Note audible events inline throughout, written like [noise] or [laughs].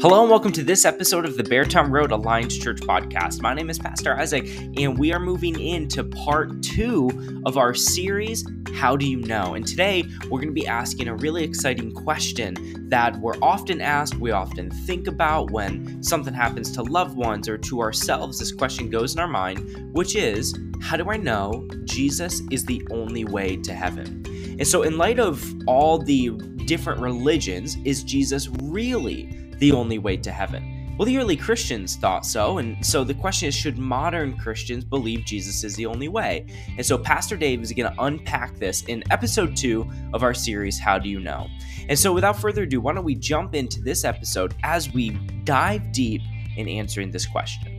Hello and welcome to this episode of the Beartown Road Alliance Church podcast. My name is Pastor Isaac, and we are moving into part two of our series, How Do You Know? And today we're going to be asking a really exciting question that we're often asked, we often think about when something happens to loved ones or to ourselves. This question goes in our mind, which is, How do I know Jesus is the only way to heaven? And so, in light of all the different religions, is Jesus really the only way to heaven? Well, the early Christians thought so, and so the question is should modern Christians believe Jesus is the only way? And so Pastor Dave is going to unpack this in episode two of our series, How Do You Know? And so without further ado, why don't we jump into this episode as we dive deep in answering this question?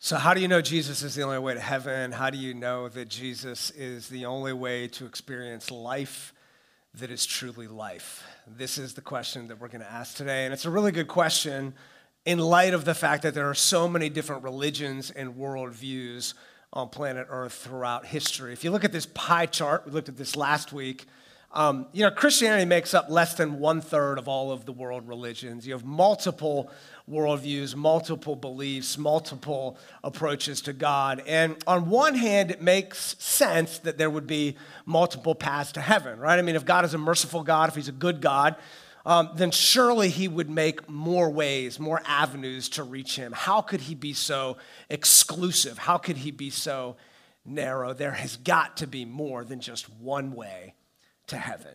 So, how do you know Jesus is the only way to heaven? How do you know that Jesus is the only way to experience life that is truly life? This is the question that we're going to ask today. And it's a really good question in light of the fact that there are so many different religions and worldviews on planet Earth throughout history. If you look at this pie chart, we looked at this last week. Um, you know, Christianity makes up less than one third of all of the world religions. You have multiple worldviews, multiple beliefs, multiple approaches to God. And on one hand, it makes sense that there would be multiple paths to heaven, right? I mean, if God is a merciful God, if He's a good God, um, then surely He would make more ways, more avenues to reach Him. How could He be so exclusive? How could He be so narrow? There has got to be more than just one way to heaven.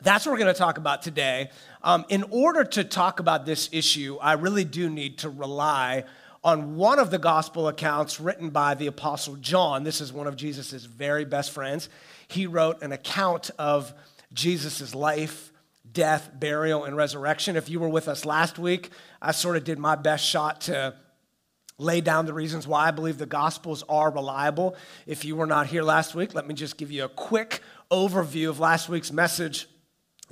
That's what we're going to talk about today. Um, in order to talk about this issue, I really do need to rely on one of the gospel accounts written by the Apostle John. This is one of Jesus' very best friends. He wrote an account of Jesus' life, death, burial, and resurrection. If you were with us last week, I sort of did my best shot to lay down the reasons why I believe the Gospels are reliable. If you were not here last week, let me just give you a quick overview of last week's message.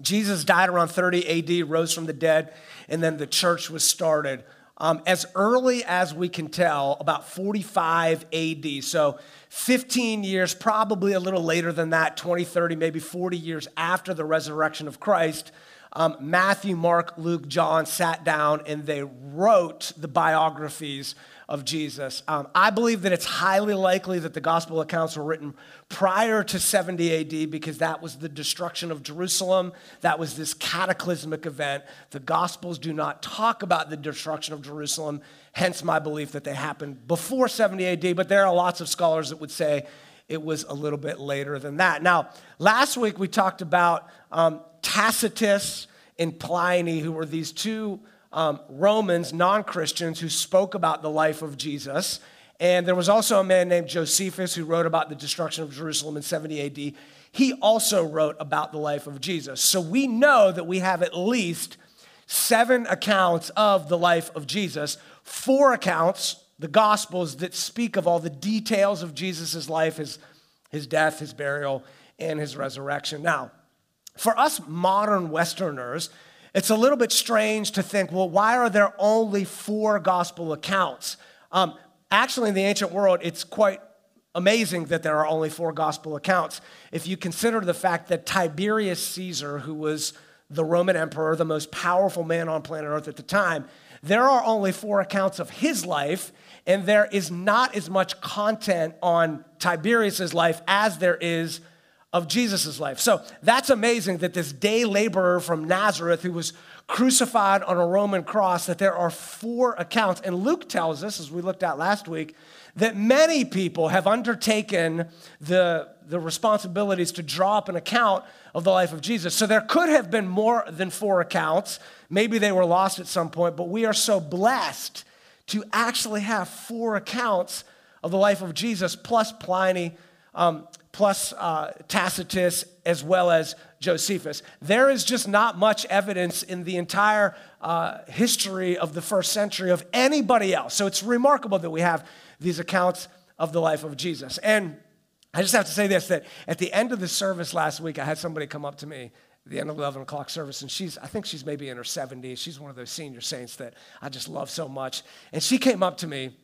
Jesus died around 30 AD, rose from the dead, and then the church was started. Um, as early as we can tell, about 45 AD. So 15 years, probably a little later than that, 20, 30, maybe 40 years after the resurrection of Christ, um, Matthew, Mark, Luke, John sat down and they wrote the biographies of Jesus. Um, I believe that it's highly likely that the gospel accounts were written prior to 70 AD because that was the destruction of Jerusalem. That was this cataclysmic event. The gospels do not talk about the destruction of Jerusalem, hence my belief that they happened before 70 AD. But there are lots of scholars that would say it was a little bit later than that. Now, last week we talked about um, Tacitus and Pliny, who were these two um, Romans, non Christians, who spoke about the life of Jesus. And there was also a man named Josephus who wrote about the destruction of Jerusalem in 70 AD. He also wrote about the life of Jesus. So we know that we have at least seven accounts of the life of Jesus, four accounts, the Gospels, that speak of all the details of Jesus' life, his, his death, his burial, and his resurrection. Now, for us modern Westerners, it's a little bit strange to think, well, why are there only four gospel accounts? Um, actually, in the ancient world, it's quite amazing that there are only four gospel accounts. If you consider the fact that Tiberius Caesar, who was the Roman emperor, the most powerful man on planet Earth at the time, there are only four accounts of his life, and there is not as much content on Tiberius's life as there is of Jesus' life. So that's amazing that this day laborer from Nazareth who was crucified on a Roman cross, that there are four accounts. And Luke tells us, as we looked at last week, that many people have undertaken the, the responsibilities to draw up an account of the life of Jesus. So there could have been more than four accounts. Maybe they were lost at some point, but we are so blessed to actually have four accounts of the life of Jesus, plus Pliny, um, plus uh, Tacitus, as well as Josephus. There is just not much evidence in the entire uh, history of the first century of anybody else. So it's remarkable that we have these accounts of the life of Jesus. And I just have to say this that at the end of the service last week, I had somebody come up to me at the end of the 11 o'clock service, and she's, I think she's maybe in her 70s. She's one of those senior saints that I just love so much. And she came up to me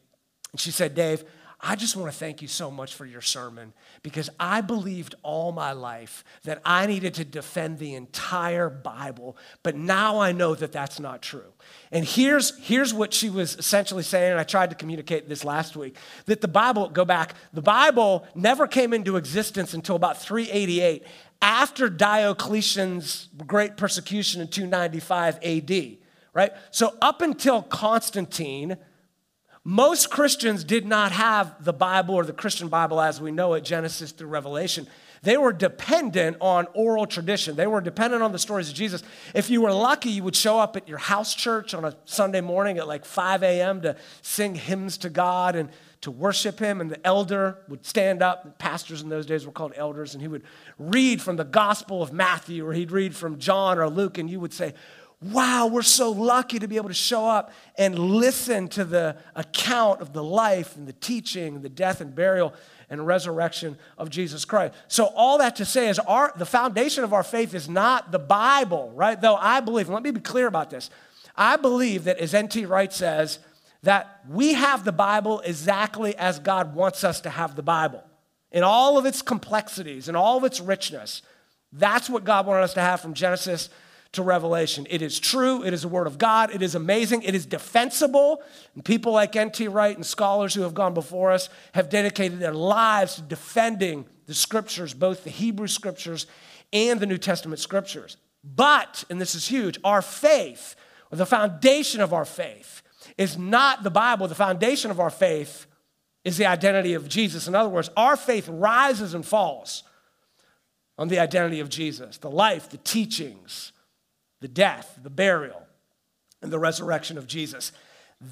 and she said, Dave, I just want to thank you so much for your sermon because I believed all my life that I needed to defend the entire Bible, but now I know that that's not true. And here's, here's what she was essentially saying, and I tried to communicate this last week that the Bible, go back, the Bible never came into existence until about 388 after Diocletian's great persecution in 295 AD, right? So up until Constantine, most Christians did not have the Bible or the Christian Bible as we know it, Genesis through Revelation. They were dependent on oral tradition. They were dependent on the stories of Jesus. If you were lucky, you would show up at your house church on a Sunday morning at like 5 a.m. to sing hymns to God and to worship Him. And the elder would stand up. Pastors in those days were called elders, and he would read from the Gospel of Matthew or he'd read from John or Luke, and you would say, wow, we're so lucky to be able to show up and listen to the account of the life and the teaching, the death and burial and resurrection of Jesus Christ. So all that to say is our the foundation of our faith is not the Bible, right? Though I believe, let me be clear about this. I believe that as N.T. Wright says, that we have the Bible exactly as God wants us to have the Bible. In all of its complexities and all of its richness. That's what God wanted us to have from Genesis to Revelation. It is true, it is a word of God, it is amazing, it is defensible. And people like N.T. Wright and scholars who have gone before us have dedicated their lives to defending the scriptures, both the Hebrew scriptures and the New Testament scriptures. But, and this is huge, our faith, or the foundation of our faith, is not the Bible. The foundation of our faith is the identity of Jesus. In other words, our faith rises and falls on the identity of Jesus, the life, the teachings, the death, the burial, and the resurrection of Jesus.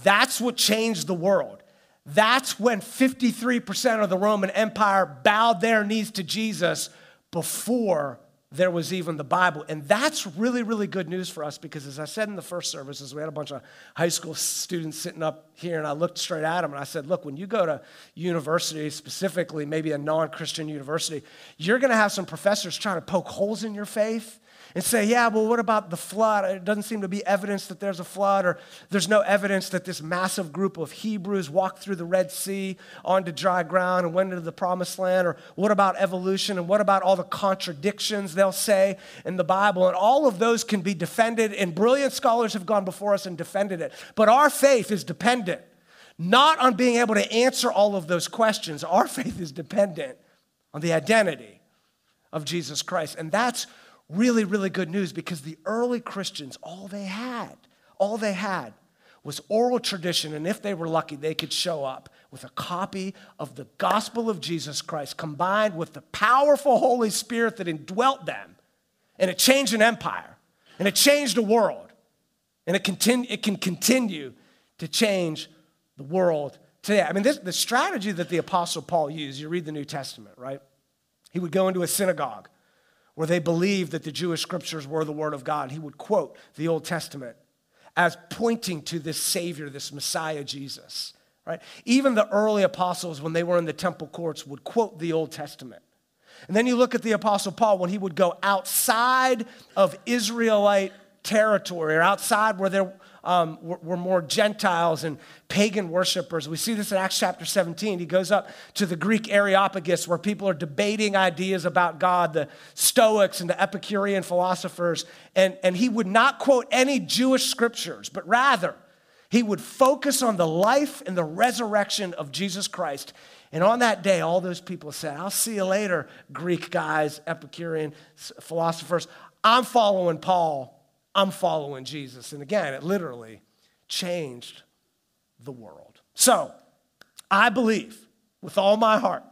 That's what changed the world. That's when 53% of the Roman Empire bowed their knees to Jesus before there was even the Bible. And that's really, really good news for us because, as I said in the first services, we had a bunch of high school students sitting up here, and I looked straight at them and I said, Look, when you go to university, specifically maybe a non Christian university, you're going to have some professors trying to poke holes in your faith and say, yeah, well, what about the flood? It doesn't seem to be evidence that there's a flood, or there's no evidence that this massive group of Hebrews walked through the Red Sea onto dry ground and went into the promised land, or what about evolution, and what about all the contradictions they'll say in the Bible? And all of those can be defended, and brilliant scholars have gone before us and defended it. But our faith is dependent not on being able to answer all of those questions. Our faith is dependent on the identity of Jesus Christ. And that's really, really good news because the early Christians, all they had, all they had was oral tradition. And if they were lucky, they could show up with a copy of the gospel of Jesus Christ combined with the powerful Holy Spirit that indwelt them. And it changed an empire and it changed a world. And it, continue, it can continue to change the world today. I mean, this, the strategy that the Apostle Paul used, you read the New Testament, right? He would go into a synagogue where they believed that the Jewish scriptures were the Word of God, he would quote the Old Testament as pointing to this Savior, this Messiah Jesus. Right? Even the early apostles, when they were in the temple courts, would quote the Old Testament. And then you look at the Apostle Paul when he would go outside of Israelite territory or outside where there um, were, more Gentiles and pagan worshipers. We see this in Acts chapter 17. He goes up to the Greek Areopagus where people are debating ideas about God, the Stoics and the Epicurean philosophers. And, and he would not quote any Jewish scriptures, but rather, he would focus on the life and the resurrection of Jesus Christ. And on that day, all those people said, I'll see you later, Greek guys, Epicurean philosophers. I'm following Paul I'm following Jesus. And again, it literally changed the world. So, I believe with all my heart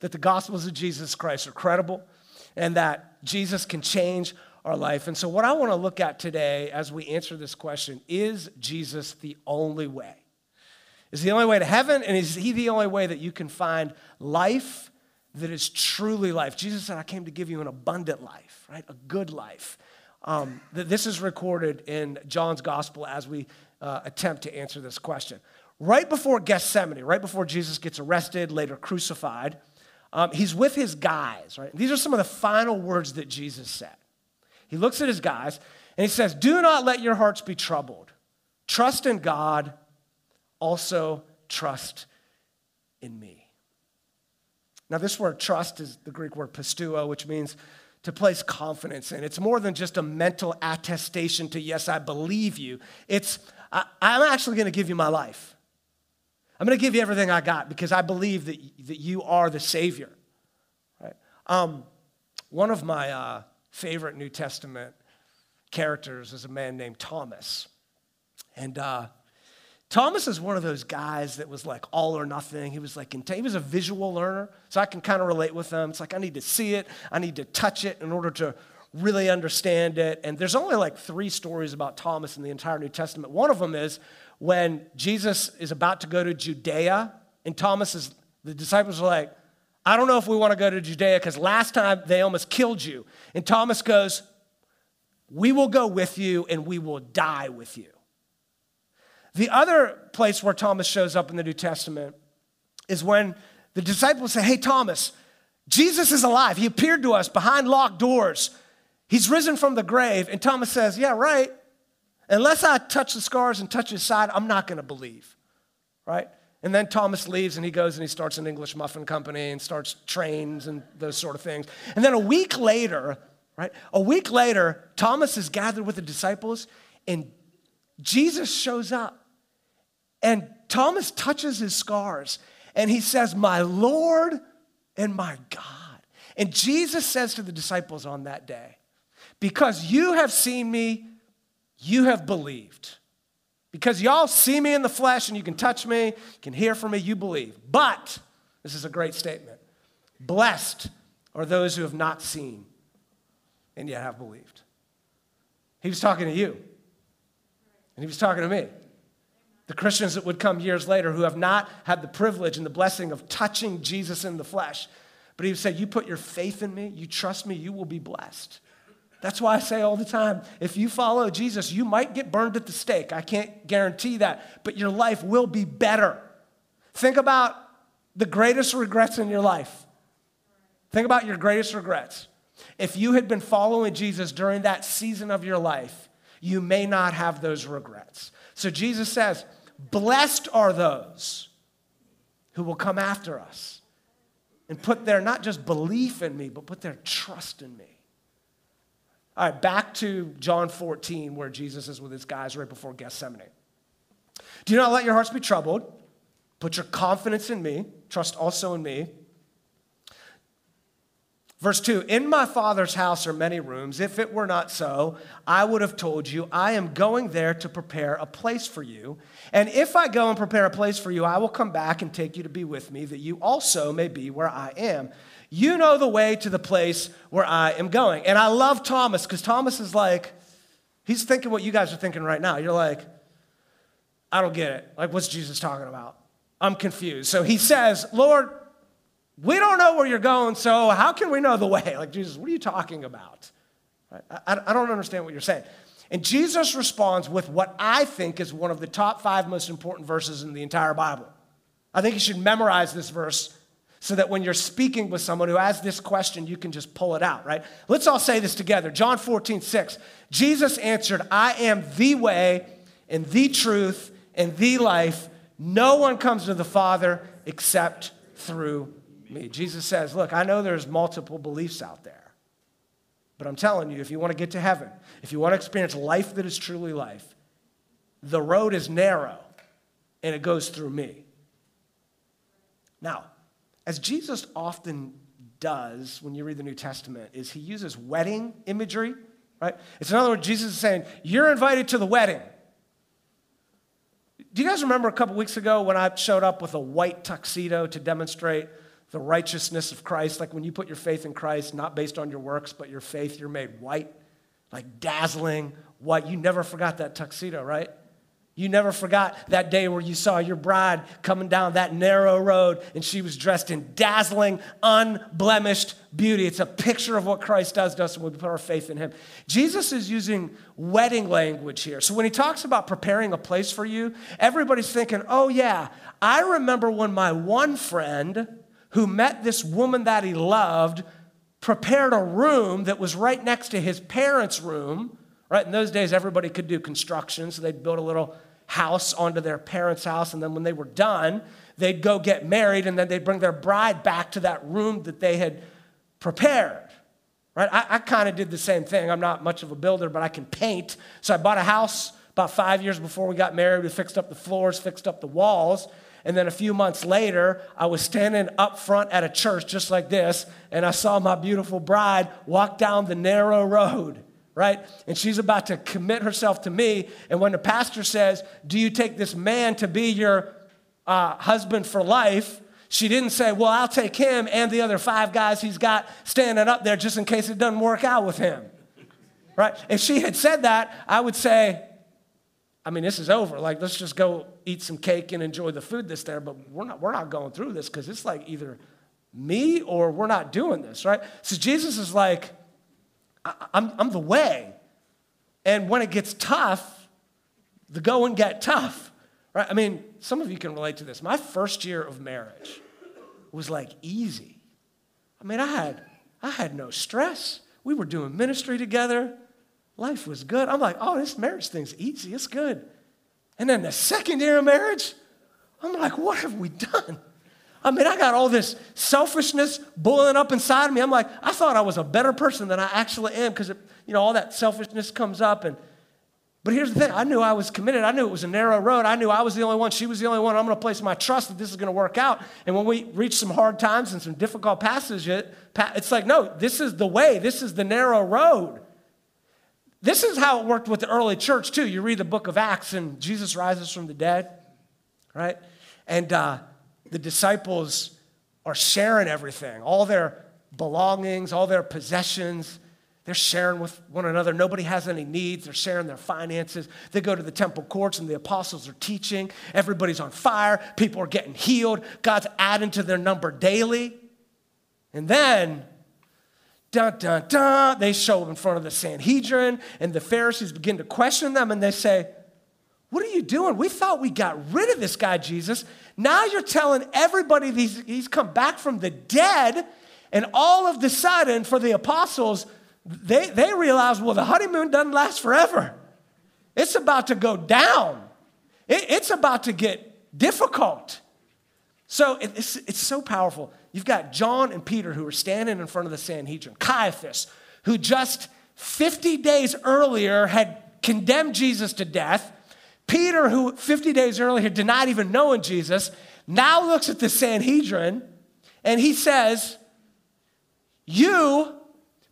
that the Gospels of Jesus Christ are credible and that Jesus can change our life. And so, what I want to look at today as we answer this question is Jesus the only way? Is he the only way to heaven? And is he the only way that you can find life that is truly life? Jesus said, I came to give you an abundant life, right? A good life. Um, this is recorded in John's gospel as we uh, attempt to answer this question. Right before Gethsemane, right before Jesus gets arrested, later crucified, um, he's with his guys, right? These are some of the final words that Jesus said. He looks at his guys and he says, Do not let your hearts be troubled. Trust in God, also trust in me. Now, this word trust is the Greek word pisteuo, which means to place confidence in. It's more than just a mental attestation to, yes, I believe you. It's, I, am actually going to give you my life. I'm going to give you everything I got because I believe that, that you are the Savior. Right? Um, one of my uh, favorite New Testament characters is a man named Thomas. And uh, Thomas is one of those guys that was like all or nothing. He was like, he was a visual learner, so I can kind of relate with him. It's like, I need to see it, I need to touch it in order to really understand it. And there's only like three stories about Thomas in the entire New Testament. One of them is when Jesus is about to go to Judea, and Thomas is, the disciples are like, I don't know if we want to go to Judea because last time they almost killed you. And Thomas goes, We will go with you and we will die with you. The other place where Thomas shows up in the New Testament is when the disciples say, Hey, Thomas, Jesus is alive. He appeared to us behind locked doors. He's risen from the grave. And Thomas says, Yeah, right. Unless I touch the scars and touch his side, I'm not going to believe. Right? And then Thomas leaves and he goes and he starts an English muffin company and starts trains and those sort of things. And then a week later, right? A week later, Thomas is gathered with the disciples and Jesus shows up. And Thomas touches his scars and he says, My Lord and my God. And Jesus says to the disciples on that day, Because you have seen me, you have believed. Because y'all see me in the flesh and you can touch me, you can hear from me, you believe. But, this is a great statement blessed are those who have not seen and yet have believed. He was talking to you, and he was talking to me. The Christians that would come years later who have not had the privilege and the blessing of touching Jesus in the flesh. But he would say, You put your faith in me, you trust me, you will be blessed. That's why I say all the time if you follow Jesus, you might get burned at the stake. I can't guarantee that, but your life will be better. Think about the greatest regrets in your life. Think about your greatest regrets. If you had been following Jesus during that season of your life, you may not have those regrets. So Jesus says, Blessed are those who will come after us and put their not just belief in me, but put their trust in me. All right, back to John 14, where Jesus is with his guys right before Gethsemane. Do not let your hearts be troubled. Put your confidence in me. Trust also in me. Verse 2 In my Father's house are many rooms. If it were not so, I would have told you, I am going there to prepare a place for you. And if I go and prepare a place for you, I will come back and take you to be with me, that you also may be where I am. You know the way to the place where I am going. And I love Thomas because Thomas is like, he's thinking what you guys are thinking right now. You're like, I don't get it. Like, what's Jesus talking about? I'm confused. So he says, Lord, we don't know where you're going, so how can we know the way? [laughs] Like, Jesus, what are you talking about? I, I don't understand what you're saying. And Jesus responds with what I think is one of the top five most important verses in the entire Bible. I think you should memorize this verse so that when you're speaking with someone who has this question, you can just pull it out, right? Let's all say this together. John 14, 6. Jesus answered, I am the way and the truth and the life. No one comes to the Father except through me. Jesus says, Look, I know there's multiple beliefs out there, but I'm telling you, if you want to get to heaven, if you want to experience life that is truly life, the road is narrow and it goes through me. Now, as Jesus often does when you read the New Testament, is he uses wedding imagery, right? It's in other words, Jesus is saying, You're invited to the wedding. Do you guys remember a couple weeks ago when I showed up with a white tuxedo to demonstrate the righteousness of Christ, like when you put your faith in Christ, not based on your works, but your faith, you're made white, like dazzling white. You never forgot that tuxedo, right? You never forgot that day where you saw your bride coming down that narrow road and she was dressed in dazzling, unblemished beauty. It's a picture of what Christ does to us when we put our faith in Him. Jesus is using wedding language here. So when He talks about preparing a place for you, everybody's thinking, oh, yeah, I remember when my one friend who met this woman that he loved, prepared a room that was right next to his parents' room. Right? In those days, everybody could do construction, so they'd build a little house onto their parents' house, and then when they were done, they'd go get married and then they'd bring their bride back to that room that they had prepared. Right? I, I kind of did the same thing. I'm not much of a builder, but I can paint. So I bought a house about five years before we got married. We fixed up the floors, fixed up the walls. And then a few months later, I was standing up front at a church just like this, and I saw my beautiful bride walk down the narrow road, right? And she's about to commit herself to me. And when the pastor says, Do you take this man to be your uh, husband for life? She didn't say, Well, I'll take him and the other five guys he's got standing up there just in case it doesn't work out with him. Right? If she had said that, I would say, I mean, this is over. Like, let's just go eat some cake and enjoy the food that's there, but we're not, we're not going through this because it's like either me or we're not doing this, right? So Jesus is like, I'm, I'm the way. And when it gets tough, the going get tough, right? I mean, some of you can relate to this. My first year of marriage was like easy. I mean, I had, I had no stress. We were doing ministry together. Life was good. I'm like, oh, this marriage thing's easy. It's good. And then the second year of marriage, I'm like, what have we done? I mean, I got all this selfishness boiling up inside of me. I'm like, I thought I was a better person than I actually am because, you know, all that selfishness comes up. And, but here's the thing I knew I was committed. I knew it was a narrow road. I knew I was the only one. She was the only one. I'm going to place my trust that this is going to work out. And when we reach some hard times and some difficult passages, it's like, no, this is the way. This is the narrow road. This is how it worked with the early church, too. You read the book of Acts, and Jesus rises from the dead, right? And uh, the disciples are sharing everything, all their belongings, all their possessions. They're sharing with one another. Nobody has any needs. They're sharing their finances. They go to the temple courts and the apostles are teaching. Everybody's on fire. People are getting healed. God's adding to their number daily. And then dun, dun, dun. They show up in front of the Sanhedrin, and the Pharisees begin to question them, and they say, What are you doing? We thought we got rid of this guy, Jesus. Now you're telling everybody he's, he's come back from the dead, and all of the sudden, for the apostles, they, they realize, well, the honeymoon doesn't last forever. It's about to go down. It, it's about to get difficult. So it's, it's so powerful. You've got John and Peter who are standing in front of the Sanhedrin, Caiaphas, who just 50 days earlier had condemned Jesus to death. Peter, who 50 days earlier did not even know in Jesus, now looks at the Sanhedrin and he says, You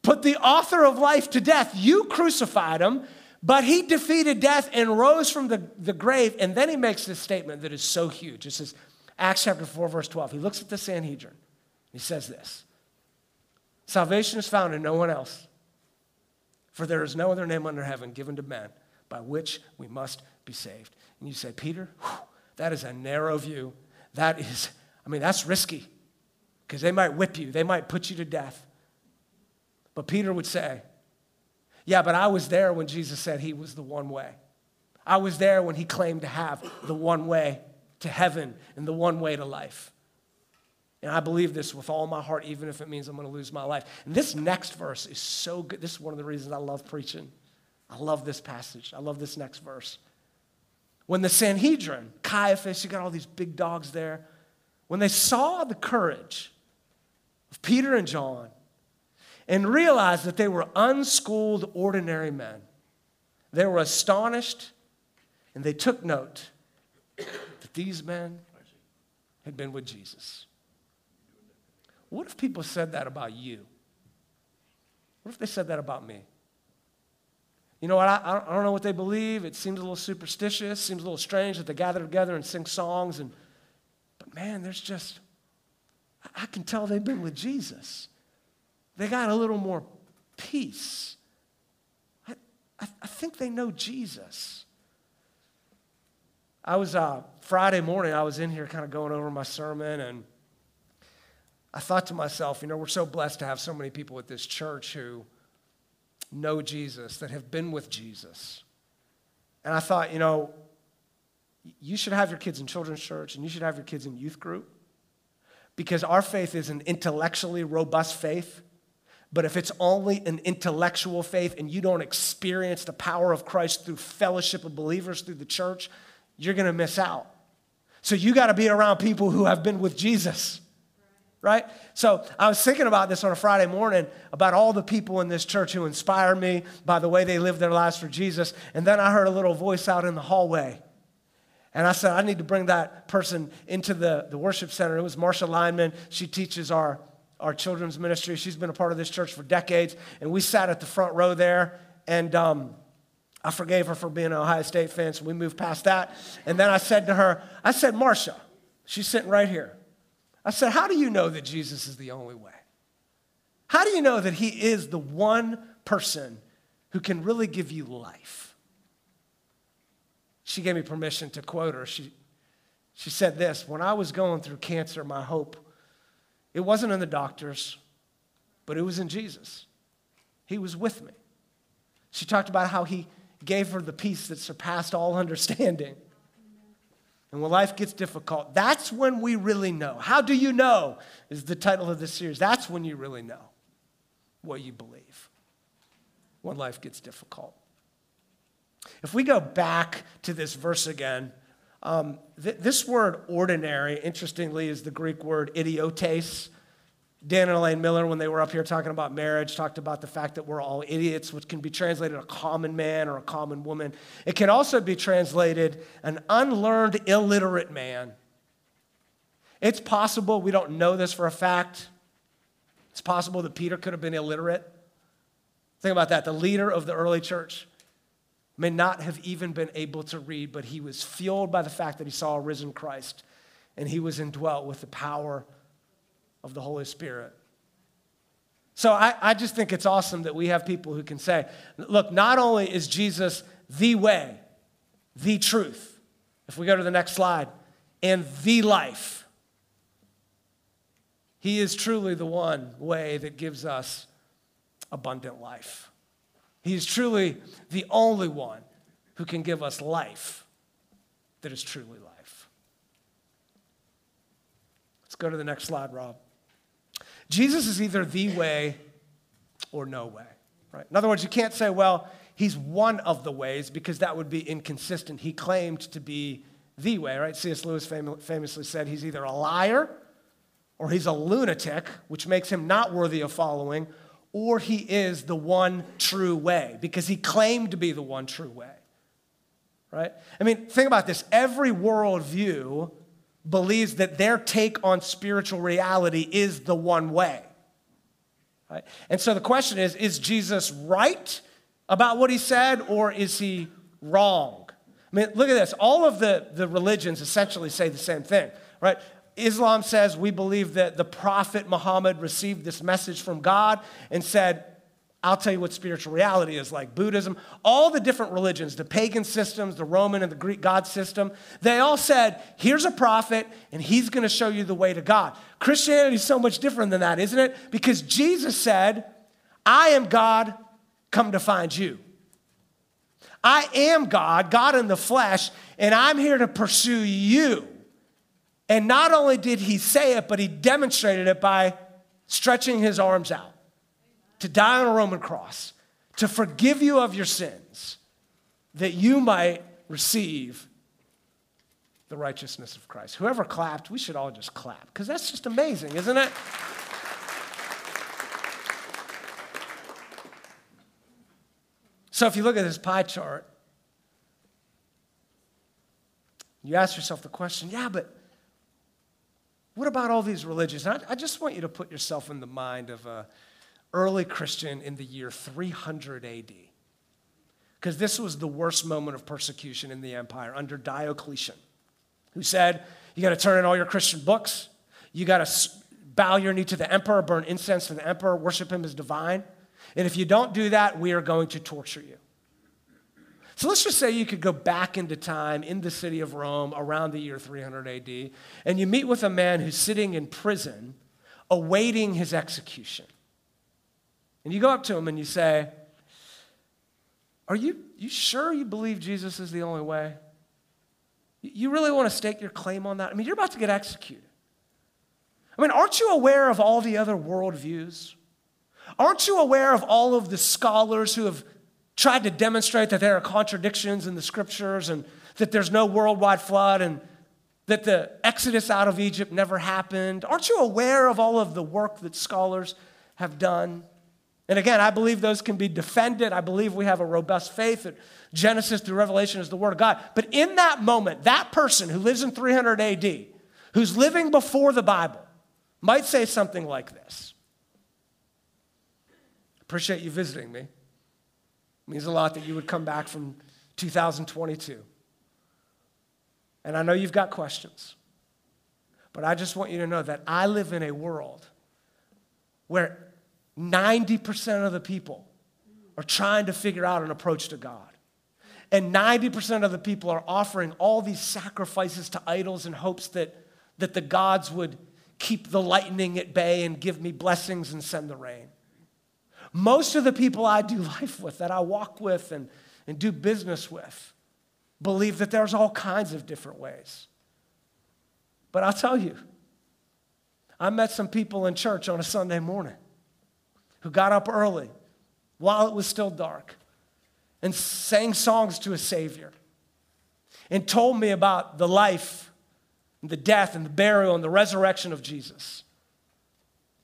put the author of life to death. You crucified him, but he defeated death and rose from the, the grave. And then he makes this statement that is so huge. It says, Acts chapter 4, verse 12. He looks at the Sanhedrin. He says this Salvation is found in no one else, for there is no other name under heaven given to men by which we must be saved. And you say, Peter, whew, that is a narrow view. That is, I mean, that's risky because they might whip you, they might put you to death. But Peter would say, Yeah, but I was there when Jesus said he was the one way. I was there when he claimed to have the one way to heaven and the one way to life. And I believe this with all my heart, even if it means I'm going to lose my life. And this next verse is so good. This is one of the reasons I love preaching. I love this passage. I love this next verse. When the Sanhedrin, Caiaphas, you got all these big dogs there, when they saw the courage of Peter and John and realized that they were unschooled, ordinary men, they were astonished and they took note that these men had been with Jesus. What if people said that about you? What if they said that about me? You know what? I, I don't know what they believe. It seems a little superstitious, seems a little strange that they gather together and sing songs. And, but man, there's just, I can tell they've been with Jesus. They got a little more peace. I, I, I think they know Jesus. I was, uh, Friday morning, I was in here kind of going over my sermon and I thought to myself, you know, we're so blessed to have so many people at this church who know Jesus, that have been with Jesus. And I thought, you know, you should have your kids in children's church and you should have your kids in youth group because our faith is an intellectually robust faith. But if it's only an intellectual faith and you don't experience the power of Christ through fellowship of believers through the church, you're going to miss out. So you got to be around people who have been with Jesus, right? So I was thinking about this on a Friday morning about all the people in this church who inspire me by the way they live their lives for Jesus. And then I heard a little voice out in the hallway. And I said, I need to bring that person into the, the worship center. It was Marsha Lineman. She teaches our, our children's ministry. She's been a part of this church for decades. And we sat at the front row there. And um, I forgave her for being an Ohio State fan, so we moved past that. And then I said to her, I said, Marsha, she's sitting right here. I said, How do you know that Jesus is the only way? How do you know that he is the one person who can really give you life? she gave me permission to quote her. She, she said this When I was going through cancer, my hope, it wasn't in the doctors, but it was in Jesus. He was with me. She talked about how he gave her the peace that surpassed all [laughs] understanding. And when life gets difficult, that's when we really know. How do you know? Is the title of this series. That's when you really know what you believe when life gets difficult. If we go back to this verse again, um, th- this word ordinary, interestingly, is the Greek word idiotes. Dan and Elaine Miller, when they were up here talking about marriage, talked about the fact that we're all idiots, which can be translated a common man or a common woman. It can also be translated an unlearned, illiterate man. It's possible, we don't know this for a fact, it's possible that Peter could have been illiterate. Think about that. The leader of the early church may not have even been able to read, but he was fueled by the fact that he saw a risen Christ and he was indwelt with the power of the Holy Spirit. So I, I just think it's awesome that we have people who can say, look, not only is Jesus the way, the truth, if we go to the next slide, and the life, he is truly the one way that gives us abundant life. He is truly the only one who can give us life that is truly life. Let's go to the next slide, Rob. Jesus is either the way or no way, right? In other words, you can't say, well, he's one of the ways because that would be inconsistent. He claimed to be the way, right? C.S. Lewis famously said he's either a liar or he's a lunatic, which makes him not worthy of following, or he is the one true way because he claimed to be the one true way. Right? I mean, think about this. Every worldview believes that their take on spiritual reality is the one way. Right? And so the question is is Jesus right about what he said or is he wrong? I mean, look at this. All of the, the religions essentially say the same thing, right? Islam says we believe that the Prophet Muhammad received this message from God and said, I'll tell you what spiritual reality is like. Buddhism, all the different religions, the pagan systems, the Roman and the Greek God system, they all said, here's a prophet and he's going to show you the way to God. Christianity is so much different than that, isn't it? Because Jesus said, I am God, come to find you. I am God, God in the flesh, and I'm here to pursue you. And not only did he say it, but he demonstrated it by stretching his arms out to die on a Roman cross, to forgive you of your sins, that you might receive the righteousness of Christ. Whoever clapped, we should all just clap because that's just amazing, isn't it? So if you look at this pie chart, you ask yourself the question yeah, but what about all these religions? I, I, just want you to put yourself in the mind of an early Christian in the year 300 AD. Because this was the worst moment of persecution in the empire under Diocletian, who said, You got to turn in all your Christian books, you got to bow your knee to the emperor, burn incense to the emperor, worship him as divine. And if you don't do that, we are going to torture you. So let's just say you could go back into time in the city of Rome around the year 300 AD, and you meet with a man who's sitting in prison awaiting his execution. And you go up to him and you say, Are you, you sure you believe Jesus is the only way? You really want to stake your claim on that? I mean, you're about to get executed. I mean, aren't you aware of all the other worldviews? Aren't you aware of all of the scholars who have tried to demonstrate that there are contradictions in the scriptures and that there's no worldwide flood and that the exodus out of Egypt never happened? Aren't you aware of all of the work that scholars have done? And again, I believe those can be defended. I believe we have a robust faith that Genesis through Revelation is the Word of God. But in that moment, that person who lives in 300 AD, who's living before the Bible, might say something like this Appreciate you visiting me. It means a lot that you would come back from 2022. And I know you've got questions, but I just want you to know that I live in a world where 90% of the people are trying to figure out an approach to God. And 90% of the people are offering all these sacrifices to idols in hopes that, that the gods would keep the lightning at bay and give me blessings and send the rain. Most of the people I do [laughs] life with, that I walk with and, and do business with, believe that there's all kinds of different ways. But I'll tell you, I met some people in church on a Sunday morning who got up early while it was still dark and sang songs to a Savior and told me about the life and the death and the burial and the resurrection of Jesus.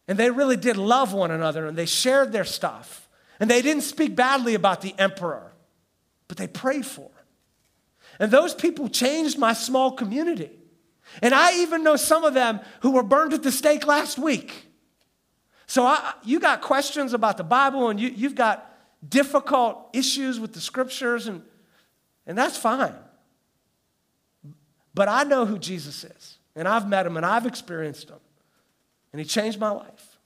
And they really did love one another and they shared their stuff. And they didn't speak badly about the emperor, but they prayed for him. And those people changed my small community. And I even know some of them who were burned at the stake last week. So I, you got questions about the Bible and you, you've got difficult issues with the scriptures, and, and that's fine. But I know who Jesus is, and I've met him and I've experienced him and he changed my life.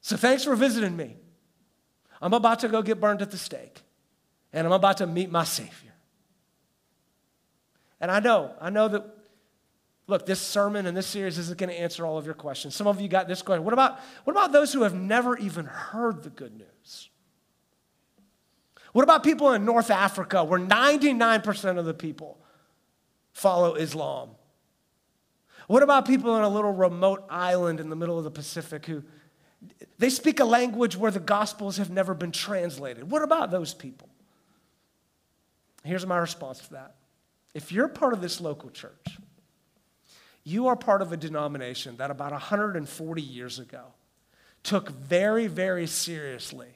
So thanks for visiting me. I'm about to go get burned at the stake, and I'm about to meet my Savior. And I know, I know that, look, this sermon and this series isn't going to answer all of your questions. Some of you got this question. What about, what about those who have never even heard the good news? What about people in North Africa where 99% of the people follow Islam? What about people in a little remote island in the middle of the Pacific who they speak a language where the gospels have never been translated? What about those people? Here's my response to that. If you're part of this local church, you are part of a denomination that about 140 years ago took very, very seriously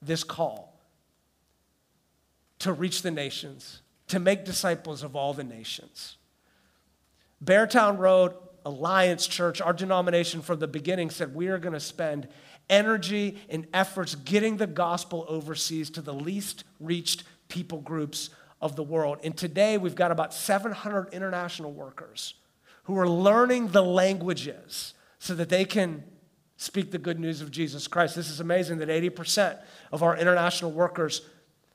this call to reach the nations, to make disciples of all the nations. Beartown Road Alliance Church, our denomination from the beginning said we are going to spend energy and efforts getting the gospel overseas to the least reached people groups of the world. And today we've got about 700 international workers who are learning the languages so that they can speak the good news of Jesus Christ. This is amazing that 80% of our international workers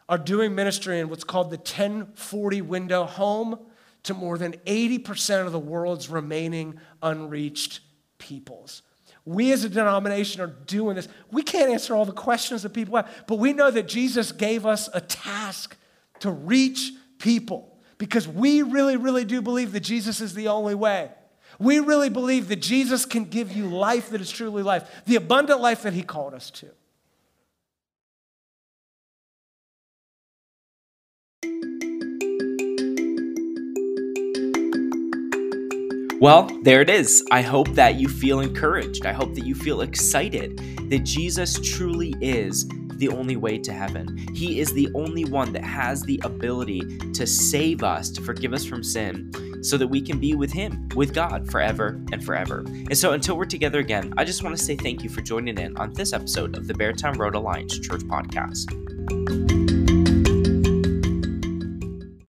are doing ministry in what's called the 1040 window home to more than 80% of the world's remaining unreached peoples. We as a denomination are doing this. We can't answer all the questions that people have, but we know that Jesus gave us a task to reach people because we really, really do believe that Jesus is the only way. We really believe that Jesus can give you life that is truly life, the abundant life that He called us to. Well, there it is. I hope that you feel encouraged. I hope that you feel excited that Jesus truly is the only way to heaven. He is the only one that has the ability to save us, to forgive us from sin, so that we can be with Him, with God, forever and forever. And so until we're together again, I just want to say thank you for joining in on this episode of the Beartown Road Alliance Church Podcast.